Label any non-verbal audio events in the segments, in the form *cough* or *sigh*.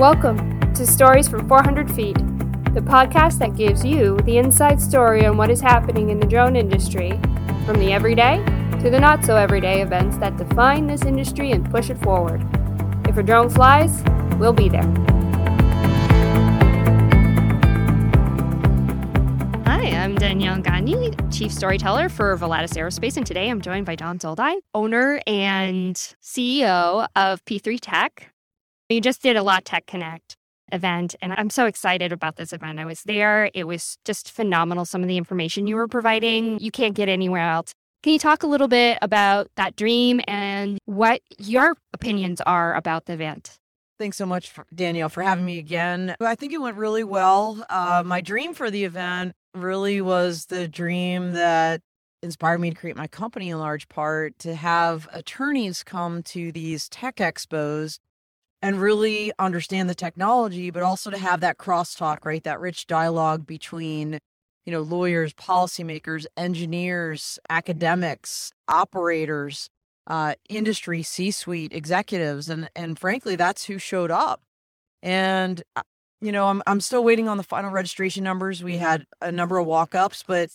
Welcome to Stories from 400 Feet, the podcast that gives you the inside story on what is happening in the drone industry, from the everyday to the not so everyday events that define this industry and push it forward. If a drone flies, we'll be there. Hi, I'm Danielle Gagne, Chief Storyteller for Volatus Aerospace, and today I'm joined by Dawn Zoldi, owner and CEO of P3 Tech. You just did a Law Tech Connect event, and I'm so excited about this event. I was there. It was just phenomenal. Some of the information you were providing, you can't get anywhere else. Can you talk a little bit about that dream and what your opinions are about the event? Thanks so much, for, Danielle, for having me again. I think it went really well. Uh, my dream for the event really was the dream that inspired me to create my company in large part to have attorneys come to these tech expos and really understand the technology, but also to have that crosstalk, right? That rich dialogue between, you know, lawyers, policymakers, engineers, academics, operators, uh, industry, C-suite executives, and and frankly, that's who showed up. And uh, you know, I'm I'm still waiting on the final registration numbers. We had a number of walk-ups, but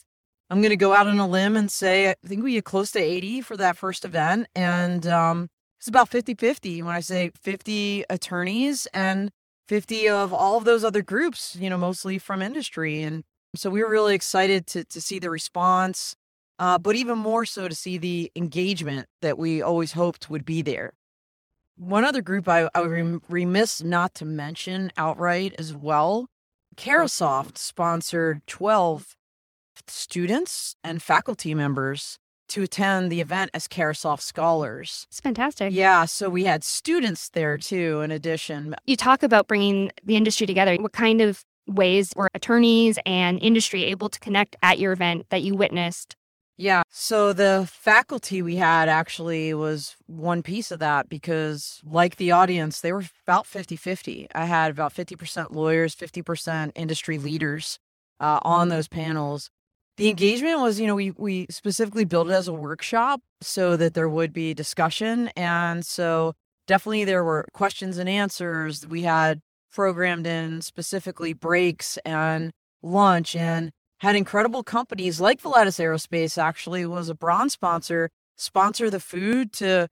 I'm going to go out on a limb and say I think we get close to 80 for that first event, and um, it's about 50 50 when I say 50 attorneys and 50 of all of those other groups, you know, mostly from industry. And so we were really excited to, to see the response, uh, but even more so to see the engagement that we always hoped would be there. One other group I, I would remiss not to mention outright as well Carahsoft sponsored 12 students and faculty members to attend the event as Carahsoft scholars. It's fantastic. Yeah, so we had students there too, in addition. You talk about bringing the industry together. What kind of ways were attorneys and industry able to connect at your event that you witnessed? Yeah, so the faculty we had actually was one piece of that because, like the audience, they were about 50 50. I had about 50% lawyers, 50% industry leaders uh, on those panels the engagement was you know we we specifically built it as a workshop so that there would be discussion and so definitely there were questions and answers. We had programmed in specifically breaks and lunch and had incredible companies like Volatus Aerospace actually was a bronze sponsor sponsor the food to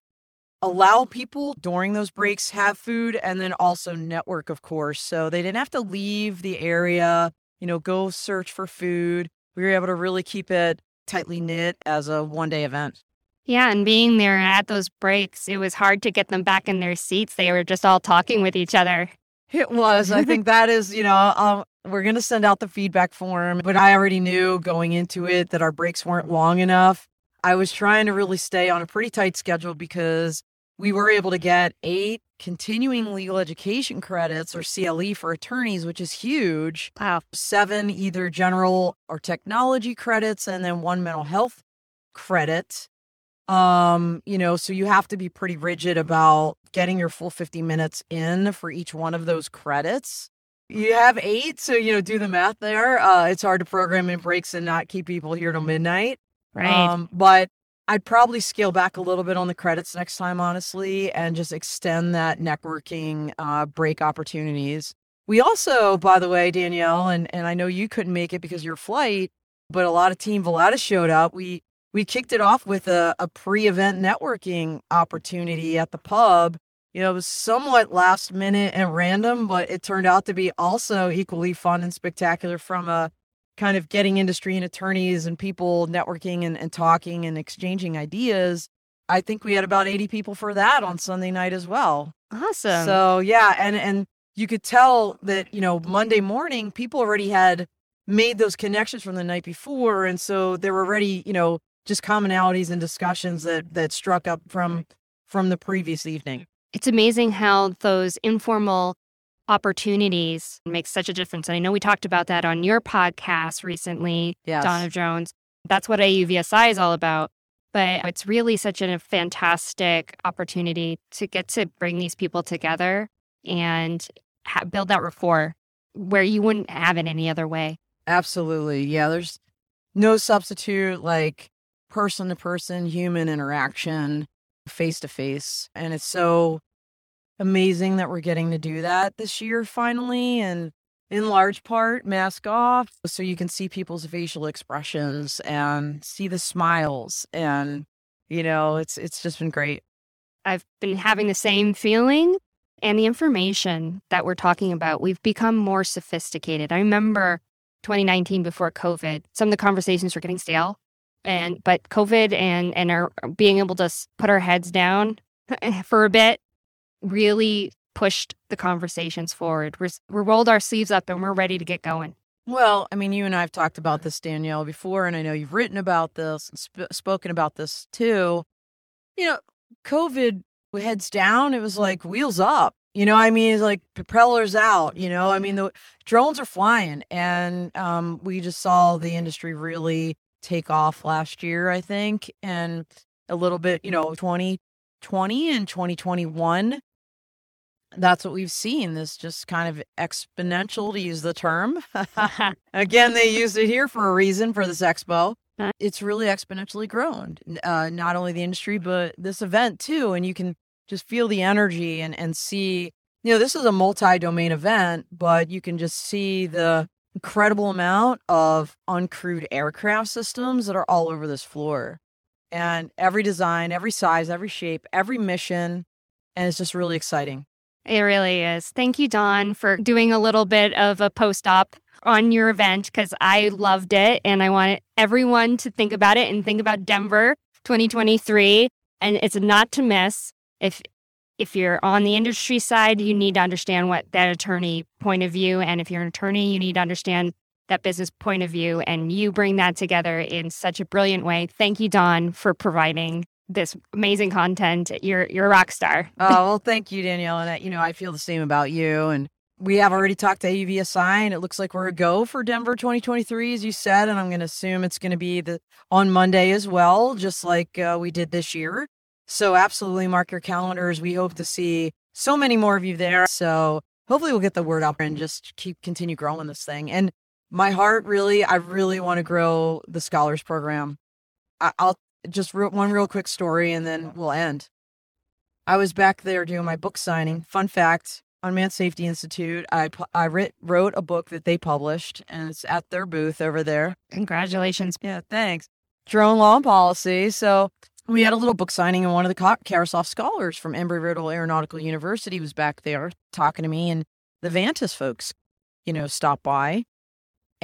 allow people during those breaks have food and then also network of course. So they didn't have to leave the area you know go search for food we were able to really keep it tightly knit as a one day event. Yeah, and being there at those breaks, it was hard to get them back in their seats. They were just all talking with each other. It was. I think *laughs* that is, you know, um, we're going to send out the feedback form, but I already knew going into it that our breaks weren't long enough. I was trying to really stay on a pretty tight schedule because we were able to get eight continuing legal education credits or CLE for attorneys, which is huge. Wow. Seven either general or technology credits, and then one mental health credit. Um, you know, so you have to be pretty rigid about getting your full 50 minutes in for each one of those credits. You have eight, so you know, do the math there. Uh, it's hard to program in breaks and not keep people here till midnight. Right. Um, but I'd probably scale back a little bit on the credits next time, honestly, and just extend that networking uh, break opportunities. We also, by the way, Danielle, and, and I know you couldn't make it because your flight, but a lot of Team Volatus showed up. We we kicked it off with a, a pre-event networking opportunity at the pub. You know, it was somewhat last minute and random, but it turned out to be also equally fun and spectacular from a kind of getting industry and attorneys and people networking and, and talking and exchanging ideas. I think we had about 80 people for that on Sunday night as well. Awesome. So yeah, and and you could tell that, you know, Monday morning people already had made those connections from the night before. And so there were already, you know, just commonalities and discussions that that struck up from from the previous evening. It's amazing how those informal opportunities makes such a difference. And I know we talked about that on your podcast recently, yes. Donna Jones. That's what AUVSI is all about. But it's really such a fantastic opportunity to get to bring these people together and ha- build that rapport where you wouldn't have it any other way. Absolutely. Yeah, there's no substitute like person to person human interaction, face to face. And it's so amazing that we're getting to do that this year finally. And in large part, mask off so you can see people's facial expressions and see the smiles. And, you know, it's it's just been great. I've been having the same feeling and the information that we're talking about, we've become more sophisticated. I remember 2019 before COVID, some of the conversations were getting stale. And but COVID and and our being able to put our heads down *laughs* for a bit really pushed the conversations forward. We rolled our sleeves up and we're ready to get going. Well, I mean, you and I have talked about this, Danielle, before, and I know you've written about this and sp- spoken about this too. You know, COVID heads down, it was like wheels up. You know, I mean, it's like propellers out. You know, I mean, the drones are flying, and um, we just saw the industry really take off last year, I think, and a little bit, you know, 2020 and 2021. That's what we've seen. This just kind of exponential, to use the term. *laughs* *laughs* Again, they used it here for a reason for this expo. It's really exponentially grown, uh, not only the industry, but this event too. And you can just feel the energy and and see you know this is a multi-domain event but you can just see the incredible amount of uncrewed aircraft systems that are all over this floor and every design every size every shape every mission and it's just really exciting it really is. Thank you dawn for doing a little bit of a post-op on your event because i loved it and i want everyone to think about it and think about denver 2023 and it's not to miss. If if you're on the industry side, you need to understand what that attorney point of view, and if you're an attorney, you need to understand that business point of view, and you bring that together in such a brilliant way. Thank you, Dawn, for providing this amazing content. You're you're a rock star. oh well, thank you, Danielle, and I, you know I feel the same about you. And we have already talked to AUVSI, and it looks like we're a go for Denver 2023, as you said. And I'm going to assume it's going to be the on Monday as well, just like uh, we did this year. So absolutely mark your calendars. We hope to see so many more of you there. So hopefully we'll get the word out and just keep continue growing this thing. And my heart really, I really want to grow the scholars program. I, will just re- one real quick story and then we'll end. I was back there doing my book signing. Fun fact: Unmanned Safety Institute. I I writ, wrote a book that they published, and it's at their booth over there. Congratulations! Yeah, thanks. Drone law and policy. So we had a little book signing, and one of the Carahsoft scholars from Embry-Riddle Aeronautical University was back there talking to me, and the Vantis folks, you know, stopped by,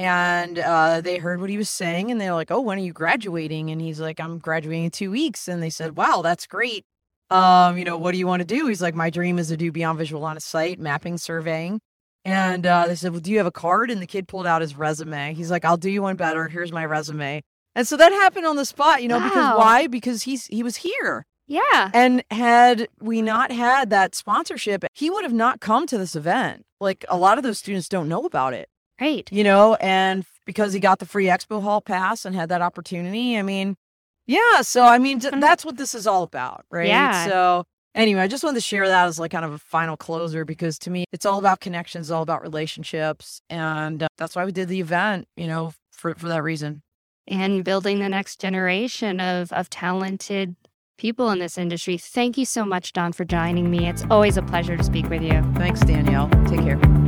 and uh, they heard what he was saying, and they're like, "Oh, when are you graduating?" And he's like, "I'm graduating in two weeks." And they said, "Wow, that's great. Um, you know, what do you want to do?" He's like, "My dream is to do beyond visual line of sight mapping surveying." And uh, they said, "Well, do you have a card?" And the kid pulled out his resume. He's like, "I'll do you one better. Here's my resume." And so that happened on the spot, you know, wow. because why? Because he's he was here. Yeah. And had we not had that sponsorship, he would have not come to this event. Like a lot of those students don't know about it. Right. You know, and because he got the free expo hall pass and had that opportunity, I mean, yeah, so I mean that's what this is all about, right? Yeah. So anyway, I just wanted to share that as like kind of a final closer because to me it's all about connections, all about relationships, and uh, that's why we did the event, you know, for for that reason and building the next generation of, of talented people in this industry. Thank you so much, Dawn, for joining me. It's always a pleasure to speak with you. Thanks, Danielle. Take care.